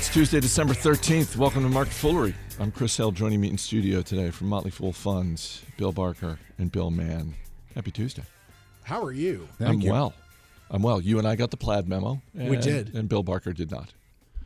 It's Tuesday, December 13th. Welcome to Market Foolery. I'm Chris Hill. Joining me in studio today from Motley Fool Funds, Bill Barker and Bill Mann. Happy Tuesday. How are you? I'm well. I'm well. You and I got the plaid memo. We did. And Bill Barker did not.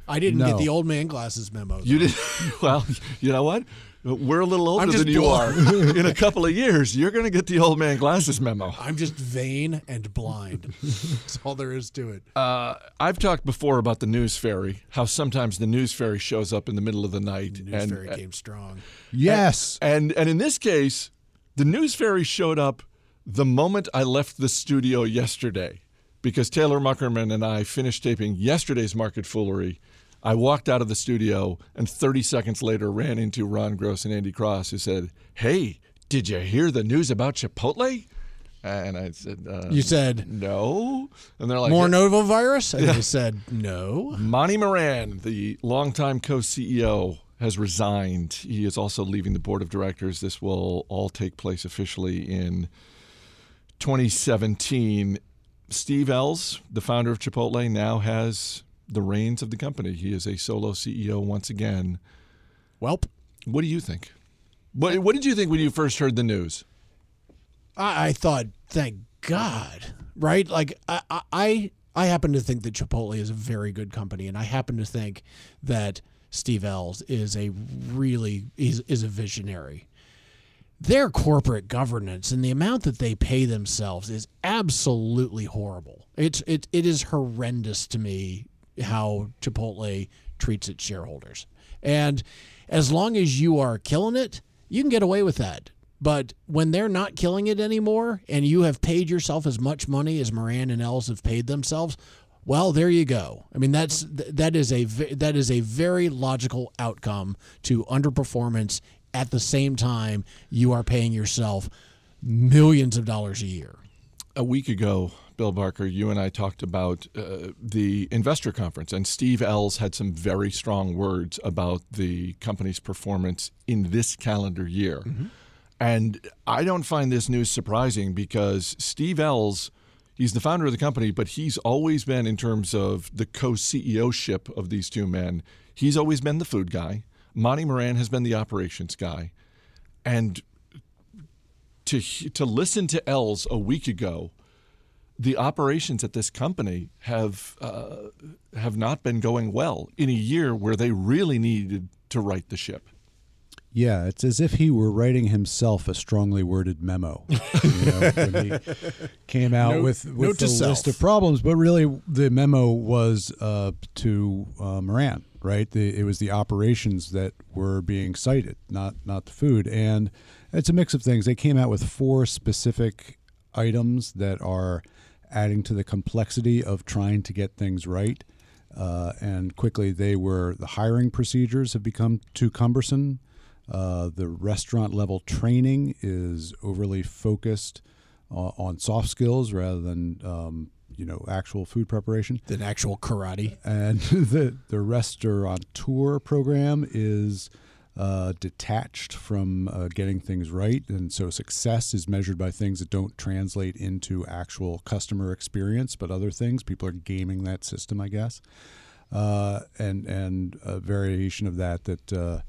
I didn't No. get the old man glasses memo. You did. Well, you know what? We're a little older than you blind. are. In a couple of years, you're going to get the old man glasses memo. I'm just vain and blind. That's all there is to it. Uh, I've talked before about the news fairy, how sometimes the news fairy shows up in the middle of the night. The news and, Fairy came strong. Yes. And and in this case, the news fairy showed up the moment I left the studio yesterday, because Taylor Muckerman and I finished taping yesterday's Market Foolery. I walked out of the studio and 30 seconds later ran into Ron Gross and Andy Cross, who said, "Hey, did you hear the news about Chipotle?" And I said, uh, You said "No," and they're like, more norovirus, and I said no. Monty Moran, the longtime co-CEO, has resigned. He is also leaving the board of directors. This will all take place officially in 2017. Steve Ells, the founder of Chipotle, now has the reins of the company. He is a solo CEO once again. Welp, What do you think? What, what did you think when you first heard the news? I, I thought, thank God, right? Like I, I- I, I happen to think that Chipotle is a very good company, and I happen to think that Steve Ells is a really is is a visionary. Their corporate governance and the amount that they pay themselves is absolutely horrible. It's it it is horrendous to me how Chipotle treats its shareholders. And as long as you are killing it, you can get away with that. But when they're not killing it anymore and you have paid yourself as much money as Moran and Ells have paid themselves, well, there you go. I mean, that's that is a that is a very logical outcome to underperformance. At the same time, you are paying yourself millions of dollars a year. a week ago, Bill Barker, you and I talked about uh, the investor conference, and Steve Ells had some very strong words about the company's performance in this calendar year. And I don't find this news surprising because Steve Ells, he's the founder of the company, but he's always been, in terms of the co CEO ship of these two men, he's always been the food guy. Monty Moran has been the operations guy. And to to listen to Ells a week ago, the operations at this company have uh, have not been going well in a year where they really needed to right the ship. Yeah, it's as if he were writing himself a strongly worded memo. You know, when he came out Note- with note with to the list of problems, but really the memo was uh, to uh, Moran, right? The, it was the operations that were being cited, not not the food, and it's a mix of things. They came out with four specific items that are adding to the complexity of trying to get things right. Uh, and quickly, they were the hiring procedures have become too cumbersome. Uh, the restaurant level training is overly focused uh, on soft skills rather than um, you know actual food preparation. Than actual karate. And the the restaurateur program is uh, detached from uh, getting things right, and so success is measured by things that don't translate into actual customer experience, but other things. People are gaming that system, I guess, uh, and and a variation of that that. Uh,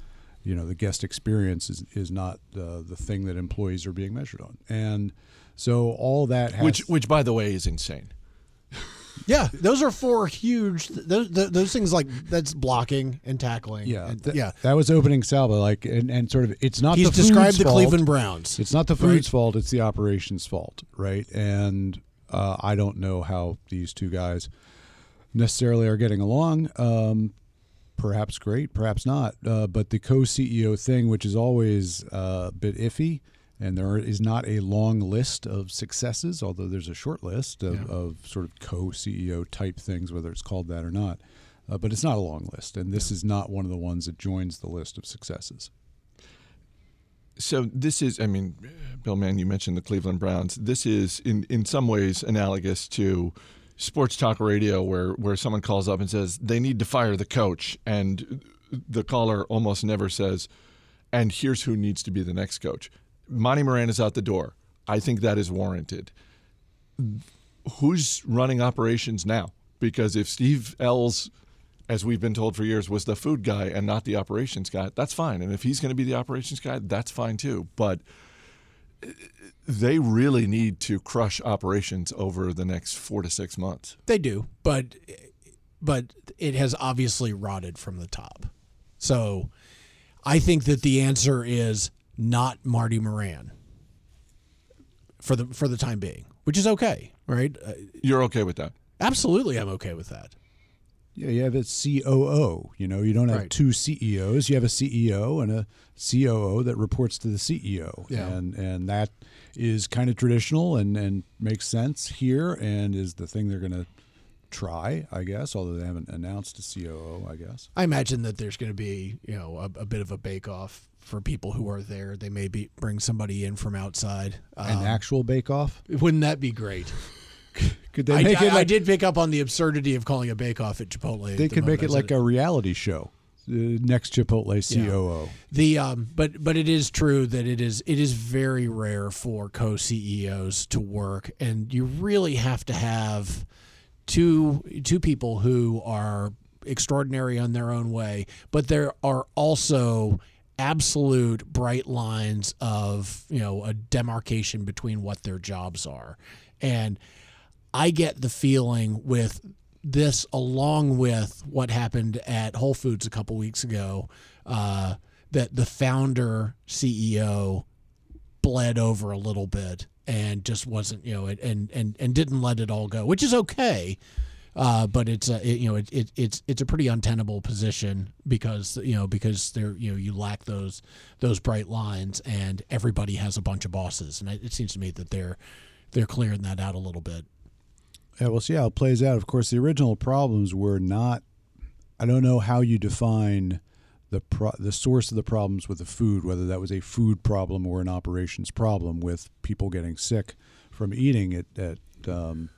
you know the guest experience is, is not uh, the thing that employees are being measured on, and so all that has Which, which, by the way, is insane. Yeah, those are four huge. Those, those things like that's blocking and tackling. Yeah, and- th- yeah. That was opening salvo, like, and, and sort of, it's not. He's the food's described the fault. Cleveland Browns. It's not the food's Right. fault; it's the operations' fault, right? And uh, I don't know how these two guys necessarily are getting along. Um, perhaps great, perhaps not. Uh, but the co-CEO thing, which is always uh, a bit iffy, and there is not a long list of successes, although there's a short list of, of sort of co-CEO type things, whether it's called that or not. Uh, but it's not a long list, and this is not one of the ones that joins the list of successes. So this is, I mean, Bill Mann, you mentioned the Cleveland Browns. This is in in some ways analogous to sports talk radio, where where someone calls up and says they need to fire the coach, and the caller almost never says, "And here's who needs to be the next coach." Monty Moran is out the door. I think that is warranted. Who's running operations now? Because if Steve Ells as we've been told for years, was the food guy and not the operations guy, that's fine. And if he's going to be the operations guy, that's fine too. But uh, they really need to crush operations over the next four to six months. They do, but but it has obviously rotted from the top. So I think that the answer is not Marty Moran for the for the time being, which is okay, right? Uh, You're okay with that? absolutely, I'm okay with that. Yeah, you have a COO. You know, you don't have Right. two CEOs. You have a CEO and a COO that reports to the CEO. Yeah. And and that is kind of traditional and and makes sense here and is the thing they're going to try, I guess, although they haven't announced a COO, I guess. I imagine that there's going to be, you know, a, a bit of a bake off for people who are there. They may be bring somebody in from outside. An Um, actual bake off? wouldn't that be great? Could they I, make I- it I like did pick up on the absurdity of calling a bake off at Chipotle. at they the could make it I like a reality show. The next Chipotle COO. The um, but but it is true that it is it is very rare for co CEOs to work, and you really have to have two two people who are extraordinary on their own way, but there are also absolute bright lines of you know a demarcation between what their jobs are, and I get the feeling with this, along with what happened at Whole Foods a couple weeks ago, uh, that the founder CEO bled over a little bit and just wasn't, you know, and and and didn't let it all go, which is okay. Uh, but it's a it, you know it, it it's it's a pretty untenable position because you know because there you know you lack those those bright lines and everybody has a bunch of bosses and it, it seems to me that they're they're clearing that out a little bit. Yeah, we'll see how it plays out. Of course, the original problems were not. I don't know how you define the pro, the source of the problems with the food, whether that was a food problem or an operations problem with people getting sick from eating it um,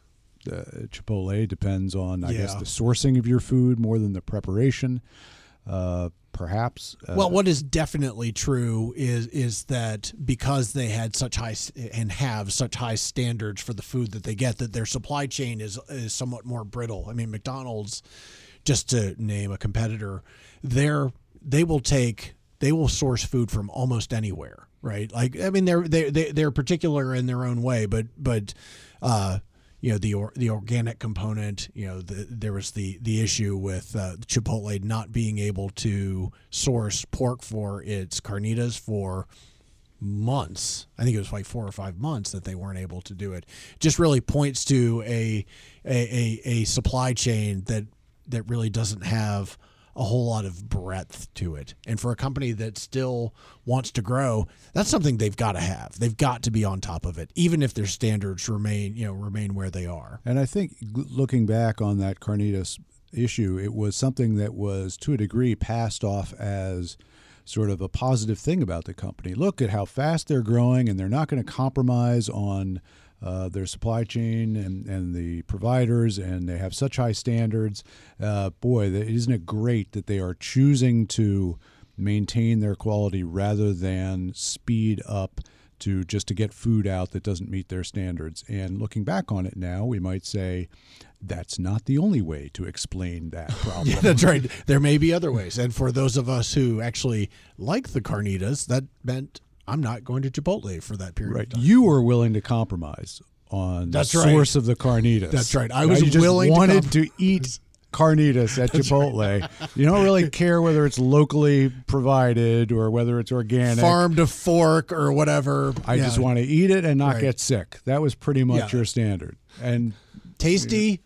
uh, Chipotle. Depends on, I guess, the sourcing of your food more than the preparation. Uh, perhaps. Uh, Well, what is definitely true is is that because they had such high and have such high standards for the food that they get, that their supply chain is is somewhat more brittle. I mean, McDonald's, just to name a competitor, they're they will take they will source food from almost anywhere, right? Like, I mean, they're they they they're particular in their own way, but but. uh you know the or, the organic component. You know, the, there was the the issue with uh, Chipotle not being able to source pork for its carnitas for months. I think it was like four or five months that they weren't able to do it. Just really points to a a, a, a supply chain that that really doesn't have a whole lot of breadth to it. And for a company that still wants to grow, that's something they've got to have. They've got to be on top of it, even if their standards remain, you know, remain where they are. And I think looking back on that Carnitas issue, it was something that was to a degree passed off as sort of a positive thing about the company. Look at how fast they're growing, and they're not going to compromise on uh, their supply chain and, and the providers, and they have such high standards. Uh, boy, that, isn't it great that they are choosing to maintain their quality rather than speed up to just to get food out that doesn't meet their standards. And looking back on it now, we might say that's not the only way to explain that problem. Yeah, that's right. There may be other ways. And for those of us who actually like the carnitas, that meant I'm not going to Chipotle for that period Right. of time. You were willing to compromise on That's the right. source of the carnitas. That's right. I was You just willing to wanted comp- to, eat carnitas at Chipotle. You don't really care whether it's locally provided or whether it's organic. Farm to fork or whatever. I Yeah. just want to eat it and not Right. get sick. That was pretty much Yeah. your standard. And tasty,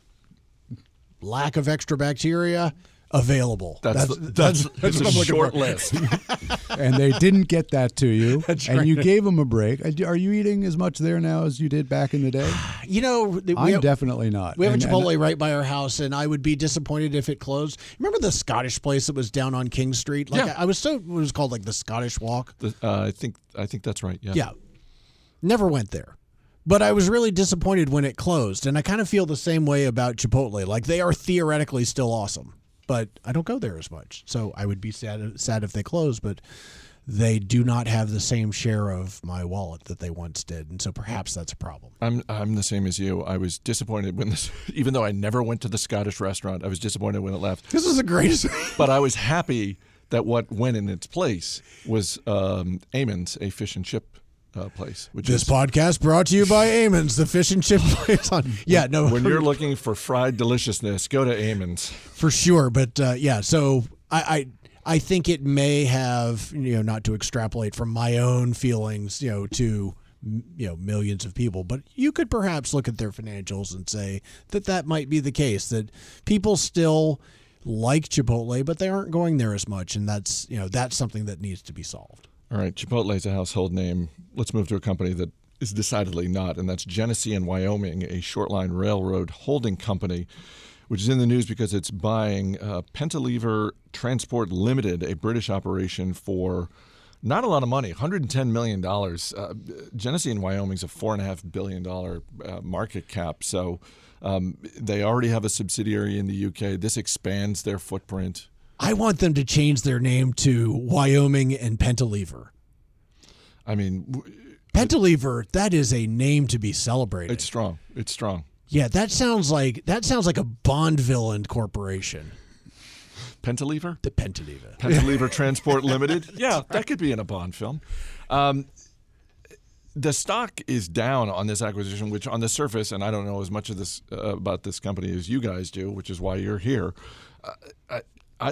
lack of extra bacteria, available. That's the, that's, that's, what a I'm looking short for. list. and they didn't get that to you. That's and you gave them a break. Uh, Are you eating as much there now as you did back in the day? You know, I'm have, definitely not. we have And- a and Chipotle right by our house, and I would be disappointed if it closed. Remember the Scottish place that was down on King Street? Like Yeah. I, I was so it was called like the Scottish Walk. The- uh, I think I think that's right. Yeah. Yeah. Never went there. But I was really disappointed when it closed. And I kind of feel the same way about Chipotle. Like they are theoretically still awesome, but I don't go there as much. So I would be sad sad if they close, but they do not have the same share of my wallet that they once did, and so perhaps that's a problem. I'm I'm the same as you. I was disappointed when this, even though I never went to the Scottish restaurant, I was disappointed when it left. This is the greatest. but I was happy that what went in its place was um, Eamonn's, a fish and chip uh, place. Which this is, podcast brought to you by Eamonn's, the fish and chip place. On yeah, no. When you're looking for fried deliciousness, go to Eamonn's for sure. But uh, yeah, so I, I I think it may have you know not to extrapolate from my own feelings you know to you know millions of people but you could perhaps look at their financials and say that that might be the case that people still like Chipotle but they aren't going there as much and that's you know that's something that needs to be solved all right, Chipotle is a household name. Let's move to a company that is decidedly not, and that's Genesee and Wyoming, a short line railroad holding company, which is in the news because it's buying uh, Pentalever Transport Limited, a British operation, for not a lot of money, $110 million. Uh, Genesee and Wyoming is a $4.5 billion uh, market cap. So um, they already have a subsidiary in the UK. This expands their footprint. I want them to change their name to Wyoming and Pentalever. I mean, Pentalever, that is a name to be celebrated. It's strong. It's strong. Yeah, that sounds like that sounds like a Bond villain corporation. Pentalever? The Pentalever. Pentalever Transport Limited? Yeah, that could be in a Bond film. Um, the stock is down on this acquisition, which on the surface, and I don't know as much of this uh, about this company as you guys do, which is why you're here. Uh, I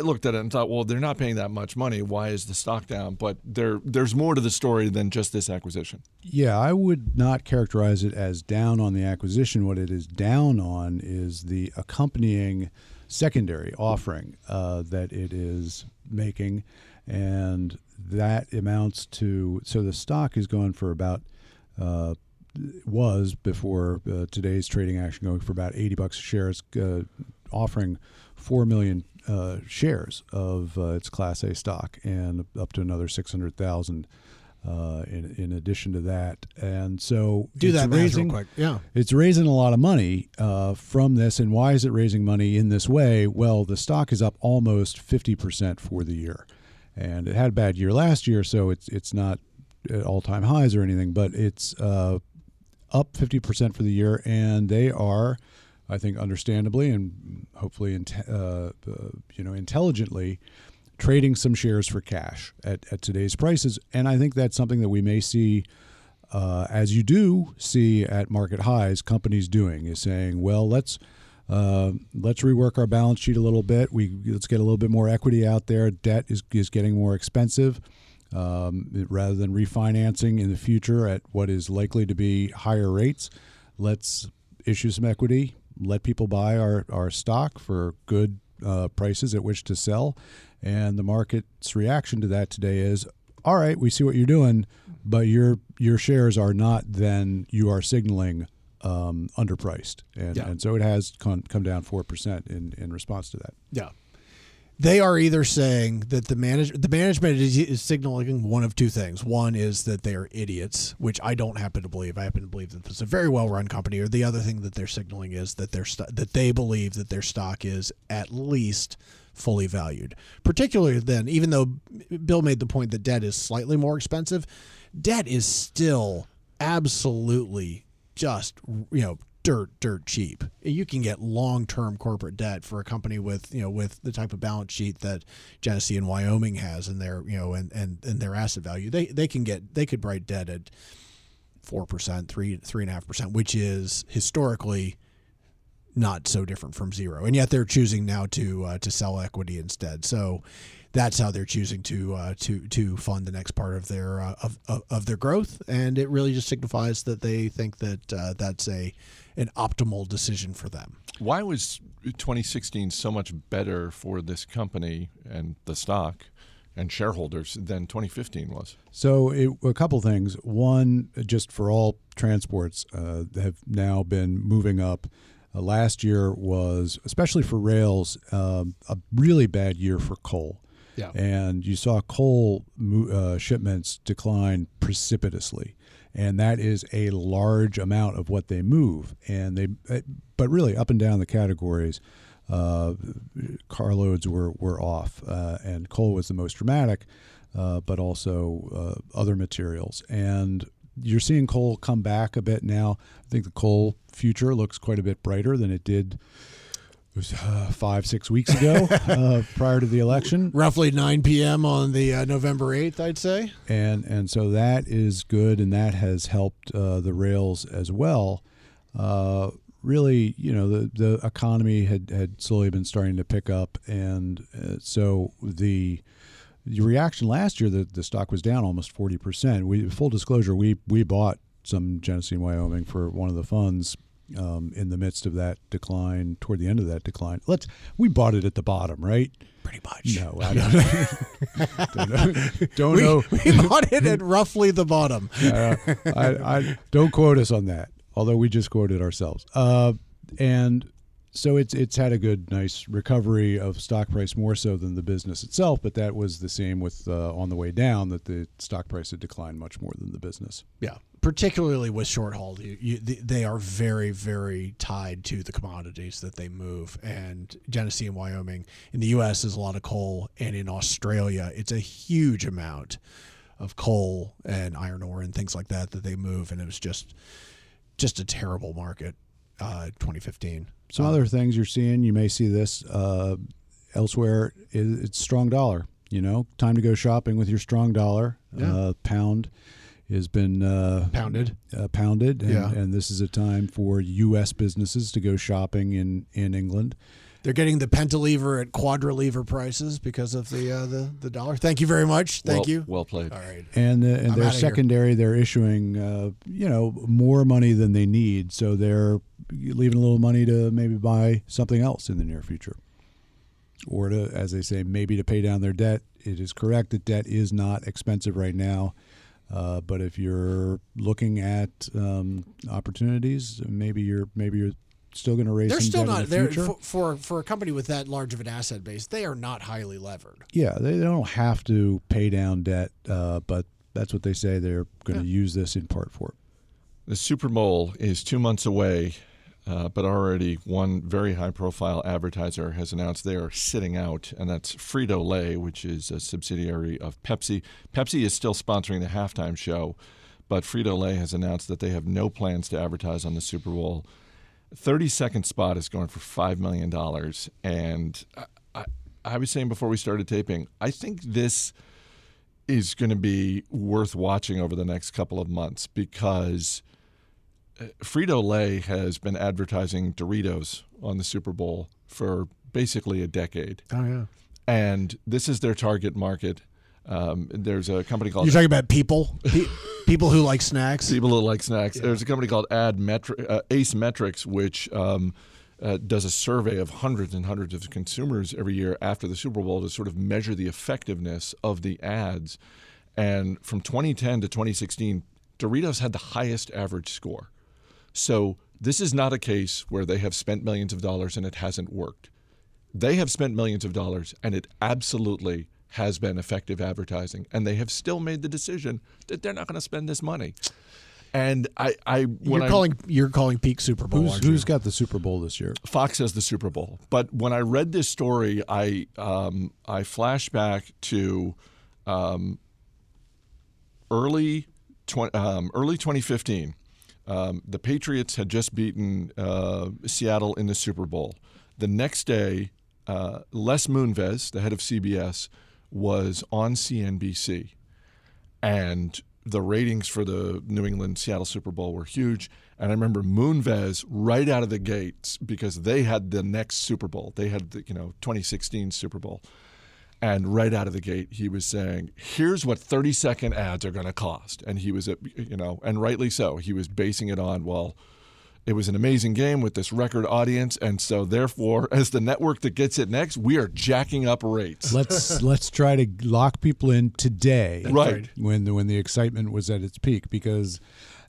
looked at it and thought, well, they're not paying that much money. Why is the stock down? But there, there's more to the story than just this acquisition. Yeah, I would not characterize it as down on the acquisition. What it is down on is the accompanying secondary offering uh, that it is making, and that amounts to. So the stock is going for about. Uh, was before uh, today's trading action going for about 80 bucks a share. It's uh, offering 4 million uh, shares of uh, its Class A stock and up to another 600,000 uh, in, in addition to that. And so do that raising, quick. Yeah. It's raising a lot of money uh, from this. And why is it raising money in this way? Well, the stock is up almost 50% for the year. And it had a bad year last year, so it's it's not at all time highs or anything, but it's uh, up 50% for the year. And they are I think understandably and hopefully uh, you know intelligently trading some shares for cash at, at today's prices. And I think that's something that we may see, uh, as you do see at market highs, companies doing is saying, well, let's uh, let's rework our balance sheet a little bit. We let's get a little bit more equity out there. Debt is is getting more expensive. Um, rather than refinancing in the future at what is likely to be higher rates, let's issue some equity, let people buy our, our stock for good uh, prices at which to sell. And the market's reaction to that today is, all right, we see what you're doing, but your your shares are not then you are signaling um, underpriced, and yeah. and so it has come, come down four percent in in response to that. Yeah, they are either saying that the manage the management is, is, signaling one of two things. One is that they are idiots, which I don't happen to believe. I happen to believe that is a very well run company. Or the other thing that they're signaling is that their st- that they believe that their stock is at least fully valued. Particularly then, even though Bill made the point that debt is slightly more expensive, debt is still absolutely just you know dirt dirt cheap. You can get long term corporate debt for a company with you know with the type of balance sheet that Genesee and Wyoming has in their you know and and, and their asset value. They they can get they could write debt at four percent, three three and a half percent, which is historically not so different from zero. And yet they're choosing now to uh, to sell equity instead. So that's how they're choosing to uh, to to fund the next part of their uh, of, of, of their growth, and it really just signifies that they think that uh, that's a an optimal decision for them. Why was 2016 so much better for this company and the stock? and shareholders than 2015 was. So, it, a couple things. One, just for all transports, uh, have now been moving up. Uh, last year was, especially for rails, um, a really bad year for coal. Yeah. And you saw coal uh, shipments decline precipitously. And that is a large amount of what they move. And they, uh, but really up and down the categories, uh, carloads were, were off, uh, and coal was the most dramatic. uh, but also uh, other materials. And you're seeing coal come back a bit now. I think the coal future looks quite a bit brighter than it did was, uh, five, six weeks ago, uh, prior to the election. Roughly 9 p.m. on the uh, November 8th, I'd say. And and so that is good, and that has helped uh, the rails as well. Uh, really, you know, the the economy had had slowly been starting to pick up, and uh, so the the reaction last year, the, the stock was down almost forty percent. We full disclosure, we we bought some Genesee and Wyoming for one of the funds um, in the midst of that decline, toward the end of that decline. Let's we bought it at the bottom, right? Pretty much. No, I don't, don't know. Don't we, know. we bought it at roughly the bottom. Uh, I, I don't quote us on that, although we just quoted ourselves. Uh, and so it's it's had a good, nice recovery of stock price more so than the business itself. But that was the same with uh, on the way down that the stock price had declined much more than the business. Yeah, particularly with short haul, you, you, they are very, very tied to the commodities that they move. And Genesee and Wyoming in the U.S. is a lot of coal, and in Australia, it's a huge amount of coal and iron ore and things like that that they move. And it was just, just a terrible market. Uh, 2015. Some other things you're seeing, you may see this uh, elsewhere. Is it's strong dollar. You know, time to go shopping with your strong dollar. Yeah. Uh, pound has been uh, pounded. uh, pounded, and, Yeah. and this is a time for U.S. businesses to go shopping in in England. They're getting the pentalever at quadrilever prices because of the uh, the the dollar. Thank you very much. Thank well, you. Well played. All right. And, uh, and I'm their outta here. secondary, they're issuing, uh, you know, more money than they need. So they're leaving a little money to maybe buy something else in the near future, or to, as they say, maybe to pay down their debt. It is correct that debt is not expensive right now, uh, but if you're looking at um, opportunities, maybe you're maybe you're still going to raise They're some still debt not in the they're for, for for a company with that large of an asset base. They are not highly levered. Yeah, they, they don't have to pay down debt, uh, but that's what they say they're going to use this in part for. The Super Bowl is two months away, uh, but already one very high profile advertiser has announced they are sitting out, and that's Frito Lay, which is a subsidiary of Pepsi. Pepsi is still sponsoring the halftime show, but Frito Lay has announced that they have no plans to advertise on the Super Bowl. 30 second spot is going for $5 million. And I, I, I was saying before we started taping, I think this is going to be worth watching over the next couple of months because uh, Frito Lay has been advertising Doritos on the Super Bowl for basically a decade, Oh yeah. and this is their target market. Um, there's a company called You're talking about people, Pe- people who like snacks. people who like snacks. There's a company called Ad Metri- uh, Ace Metrix, which um, uh, does a survey of hundreds and hundreds of consumers every year after the Super Bowl to sort of measure the effectiveness of the ads. And from 2010 to 2016, Doritos had the highest average score. So this is not a case where they have spent millions of dollars and it hasn't worked. They have spent millions of dollars and it absolutely has been effective advertising. And they have still made the decision that they're not going to spend this money. And I, I You're I, calling you're calling peak Super Bowl. Who's, who's got the Super Bowl this year? Fox has the Super Bowl. But when I read this story, I um, I flash back to um, early tw- um, early 2015. Um, the Patriots had just beaten uh, Seattle in the Super Bowl. The next day, uh, Les Moonves, the head of CBS, was on CNBC, and the ratings for the New England Seattle Super Bowl were huge. And I remember Moonves right out of the gates because they had the next Super Bowl. They had the you know 2016 Super Bowl. And right out of the gate, he was saying, "Here's what 30 second ads are going to cost." And he was, you know, and rightly so. He was basing it on, well, it was an amazing game with this record audience, and so therefore, as the network that gets it next, we are jacking up rates. Let's let's try to lock people in today, Right. When the when the excitement was at its peak, because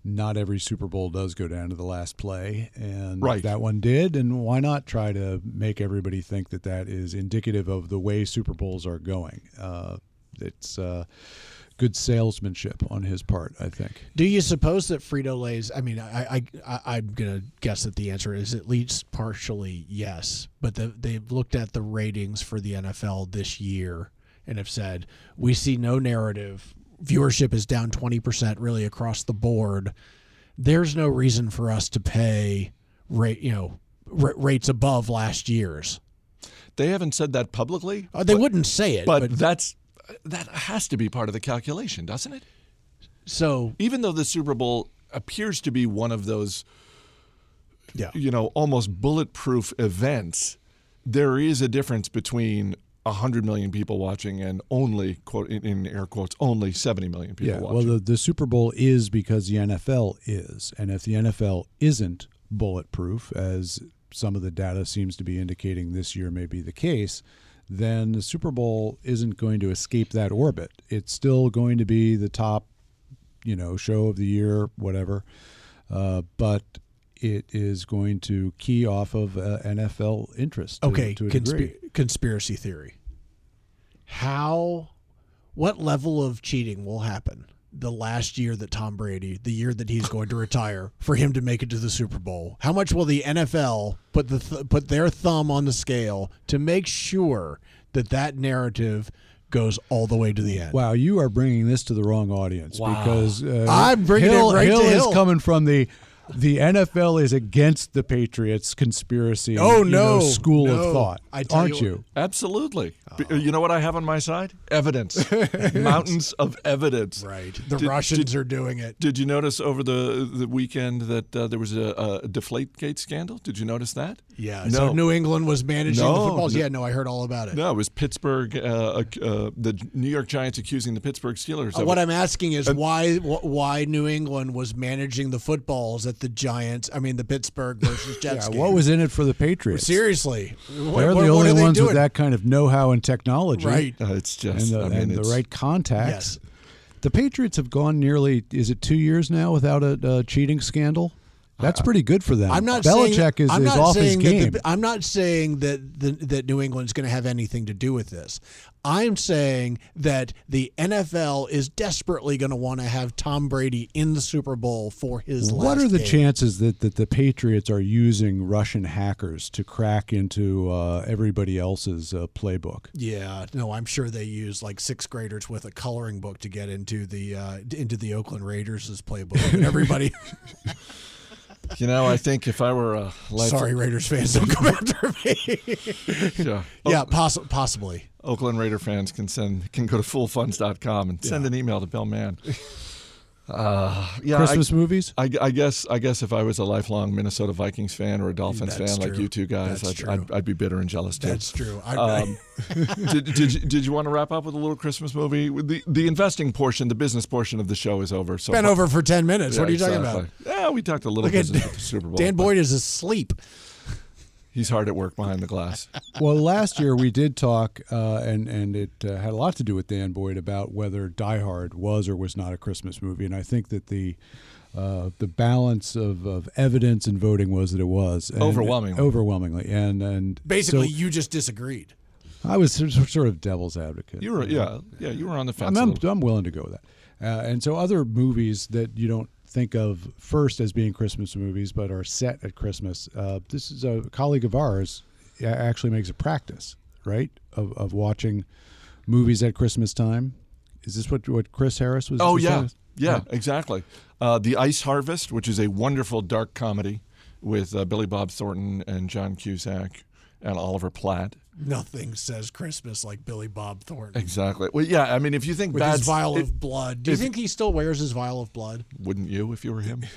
not every Super Bowl does go down to the last play, and Right. that one did. And why not try to make everybody think that that is indicative of the way Super Bowls are going? Uh, it's uh, good salesmanship on his part, I think. Do you suppose that Frito Lay's? I mean, I, I, I I'm gonna guess that the answer is at least partially yes. But the, they've looked at the ratings for the NFL this year, and have said we see no narrative. Viewership is down twenty percent, really across the board. There's no reason for us to pay rate, you know, r- rates above last year's. They haven't said that publicly. Uh, they but, wouldn't say it, but but, that's that has to be part of the calculation, doesn't it? so Even though the Super Bowl appears to be one of those, yeah. you know, almost bulletproof events, there is a difference between 100 million people watching and only quote in, air quotes only 70 million people Yeah, watching. well, the, the Super Bowl is because the NFL is. And if the NFL isn't bulletproof, as some of the data seems to be indicating this year may be the case, then the Super Bowl isn't going to escape that orbit. It's still going to be the top, you know, show of the year, whatever. Uh, but it is going to key off of uh, NFL interest. To, Okay, to consp- conspiracy theory. How, what level of cheating will happen the last year that Tom Brady, the year that he's going to retire, for him to make it to the Super Bowl? How much will the NFL put the th- put their thumb on the scale to make sure that that narrative goes all the way to the end? Wow, you are bringing this to the wrong audience Wow. because uh, I'm bringing it Hill, right to Hill Hill. is coming from the the NFL is against the Patriots conspiracy. Oh, you know, no, school no. of thought, I tell aren't you you? Absolutely. B- You know what I have on my side? Evidence. Mountains of evidence. Right, the Did- Russians did- are doing it. Did you notice over the the weekend that uh, there was a, a Deflategate scandal? Did you notice that? Yeah, No. so New England was managing the footballs. no. Yeah, no, I heard all about it. No, it was Pittsburgh, uh, uh, the New York Giants accusing the Pittsburgh Steelers. Uh, of what it. I'm asking is why why New England was managing the footballs at the Giants. I mean the Pittsburgh versus Jets. Yeah, game. what was in it for the Patriots? seriously? They're what- the what only they ones doing? with that kind of know-how and technology, Right. Uh, it's And just, the, I mean, and the right contacts. Yes. The Patriots have gone nearly is it two years now without a, uh cheating scandal? That's pretty good for them. I'm not Belichick saying, is, I'm is off his game. The, I'm not saying that the, that New England's going to have anything to do with this. I'm saying that the NFL is desperately going to want to have Tom Brady in the Super Bowl for his What are the game. chances that, that the Patriots are using Russian hackers to crack into uh, everybody else's uh, playbook? Yeah, no, I'm sure they use like sixth graders with a coloring book to get into the uh, into the Oakland Raiders' playbook. And everybody, you know, I think if I were a life, sorry, Raiders fans, don't come after me. yeah, yeah, possi- possibly. Oakland Raider fans can send can go to foolfunds.com and send Yeah. an email to Bill Mann. Uh, yeah, I- Christmas movies? I, I guess I guess if I was a lifelong Minnesota Vikings fan or a Dolphins That's fan like you two guys, I'd, I'd. I'd be bitter and jealous too. That's true. I, Um, did, did, you, did you want to wrap up with a little Christmas movie? The the investing portion, the business portion of the show is over. So been over for ten minutes. Yeah, what are you talking about? Yeah, we talked a little Look at with the Super Bowl. Dan but Boyd is asleep. He's hard at work behind the glass. well, last year we did talk, uh, and and it uh, had a lot to do with Dan Boyd about whether Die Hard was or was not a Christmas movie, and I think that the uh, the balance of, of evidence and voting was that it was and- Overwhelmingly. overwhelmingly, and and Basically, so you just disagreed. I was sort of- devil's advocate. You were yeah yeah you were on the fence. I'm, a I'm. I'm willing to go with that. Uh, and so other movies that you don't think of first as being Christmas movies, but are set at Christmas. Uh, this is a colleague of ours actually makes a practice, right, of, of watching movies at Christmas time. Is this what what Chris Harris was? Oh yeah, saying? yeah, exactly. Uh, the Ice Harvest, which is a wonderful dark comedy with uh, Billy Bob Thornton and John Cusack and Oliver Platt. Nothing says Christmas like Billy Bob Thornton Exactly. Well, yeah. I mean, if you think with bad, his vial it- of blood. Do you if- think he still wears his vial of blood? wouldn't you if you were him?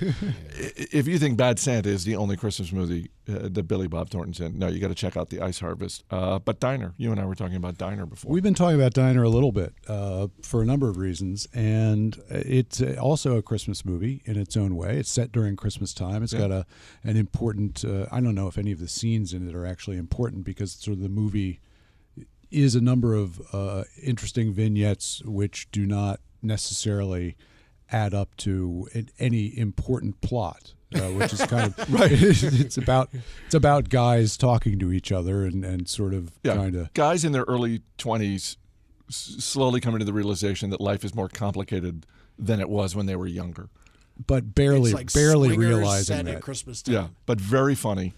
If you think Bad Santa is the only Christmas movie uh, that Billy Bob Thornton's in, no, you got to check out the Ice Harvest. Uh, but Diner, you and I were talking about Diner before. We've been talking about Diner a little bit uh, for a number of reasons, and it's uh, also a Christmas movie in its own way. It's set during Christmas time. It's Yeah. got a an important. Uh, I don't know if any of the scenes in it are actually important because it's sort of the movie is a number of uh, interesting vignettes which do not necessarily add up to any important plot. Uh, which is kind of right. it's about it's about guys talking to each other and, and sort of yeah, trying to guys in their early twenties slowly coming to the realization that life is more complicated than it was when they were younger. but barely it's like barely realizing set that. at Christmas time. Yeah, but very funny.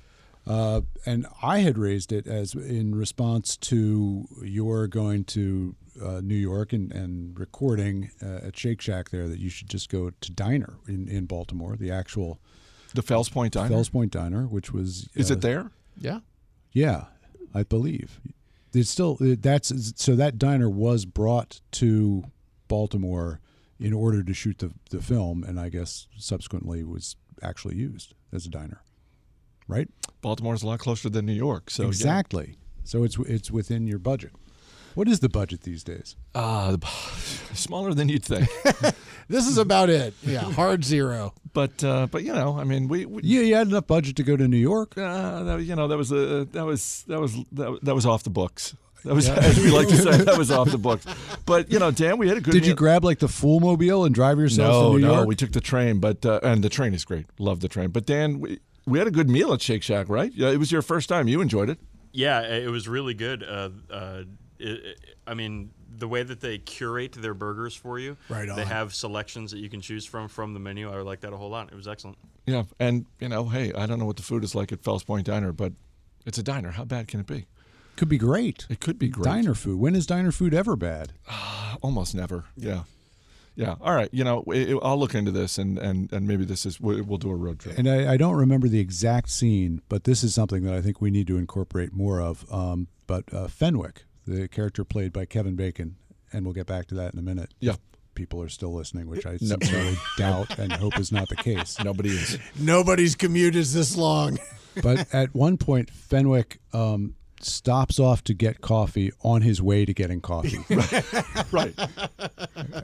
Uh, and I had raised it as in response to your going to uh, New York and, and recording uh, at Shake Shack there that you should just go to Diner in, in Baltimore, the actual The Fells Point Diner. Fells Point Diner, which was Is uh, it there? Yeah. Yeah, I believe it's still that's so that diner was brought to Baltimore in order to shoot the the film, and I guess subsequently was actually used as a diner, right? Baltimore's a lot closer than New York. So yeah. exactly. So it's it's within your budget. What is the budget these days? Uh, smaller than you'd think. This is about it. Yeah. Hard zero. but uh, but you know, I mean, we, we Yeah, you had enough budget to go to New York. uh, that, you know that was a that was that was that, that was off the books. That was as we like to say that was off the books. But you know, Dan, we had a good. Did you grab like the full mobile and drive yourself No, to New no, York? we took the train, but uh, and the train is great. Love the train. But Dan, we, we had a good meal at Shake Shack, right? Yeah, it was your first time. You enjoyed it. Yeah, it was really good. Uh, uh, it, it- I mean, the way that they curate their burgers for you, Right They have selections that you can choose from from the menu. I like that a whole lot. It was excellent. Yeah, and you know, hey, I don't know what the food is like at Fells Point Diner, but it's a diner. How bad can it be? Could be great. It could be great. Diner food. When is diner food ever bad? almost never. Yeah. Yeah. All right. You know, it, I'll look into this, and and and maybe this is we'll, we'll do a road trip. And I, I don't remember the exact scene, but this is something that I think we need to incorporate more of. Um, but uh, Fenwick, the character played by Kevin Bacon, and we'll get back to that in a minute. Yeah. if People are still listening, which I sincerely doubt and hope is not the case. Nobody is. Nobody's commute is this long. But at one point, Fenwick um, stops off to get coffee on his way to getting coffee. right.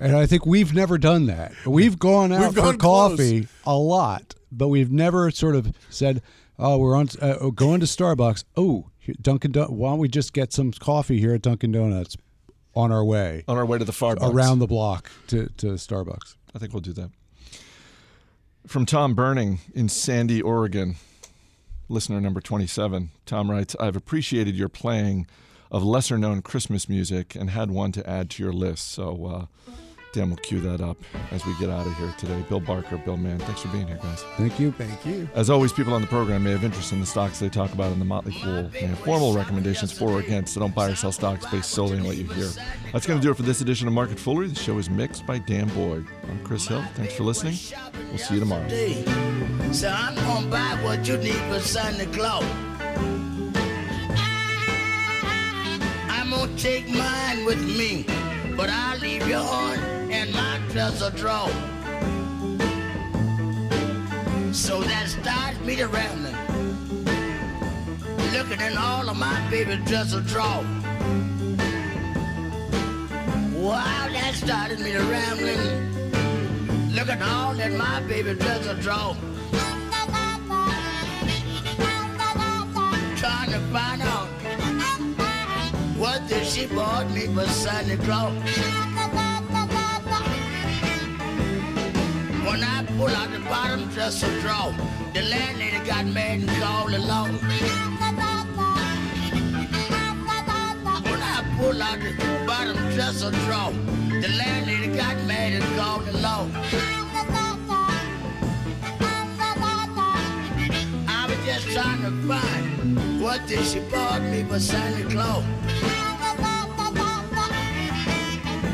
And I think we've never done that. We've gone out We've for coffee a lot, but we've never sort of said, "Oh, we're on uh, oh, going to Starbucks. Oh, Dunkin' Don- Why don't we just get some coffee here at Dunkin' Donuts on our way On our way to the far around the block to, to Starbucks?" I think we'll do that. From Tom Burning in Sandy, Oregon, listener number 27. Tom writes I've appreciated your playing of lesser known Christmas music and had one to add to your list. So, uh, Dan will cue that up as we get out of here today. Bill Barker, Bill Mann, thanks for being here, guys. Thank you. Thank you. As always, people on the program may have interest in the stocks they talk about in the Motley Fool. May have formal recommendations for or against, so don't buy or sell stocks based solely on what you hear. That's going to do it for this edition of Market Foolery. The show is mixed by Dan Boyd. I'm Chris Hill. Thanks for listening. We'll see you tomorrow. So I'm gonna buy what you need for Santa Claus. I'm gonna take mine with me, but I'll leave your in my dresser drawer. So that starts me to rambling, looking in all of my baby dresser drawer. Wow, that started me to rambling, looking all in my baby dresser drawer. trying to find out what did she bought me for Santa Claus. Pull out the bottom dresser drawer, the landlady got mad and called the law. When I pull out the bottom dresser drawer, the landlady got mad and called the law. I was just trying to find what did she bought me for Santa Claus.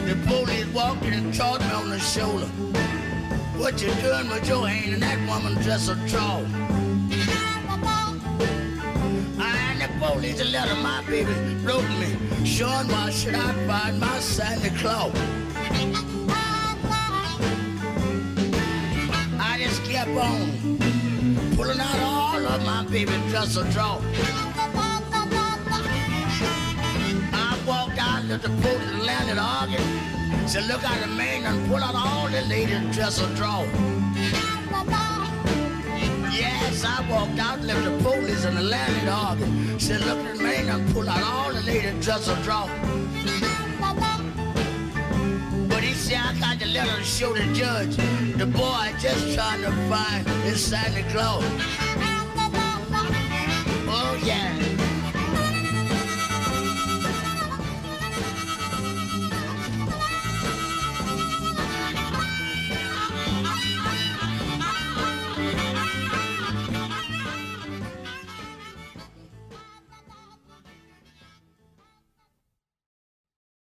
The police walked in and caught me on the shoulder. What you doing with your hand and that woman dresser drawer? And the police a letter my baby wrote me, showing why should I find my Santa Claus. I just kept on pulling out all of my baby dresser drawer. I walked out to the boat and landed arguing. Said, look out the man and pull out all the ladies' dresser drawer. Yes, I walked out, left the police and the landlord arguing. Said, look at the man and pull out all the ladies' dresser drawer. But he said, I got the letter to show the judge. The boy just trying to find Claus. Oh, yeah.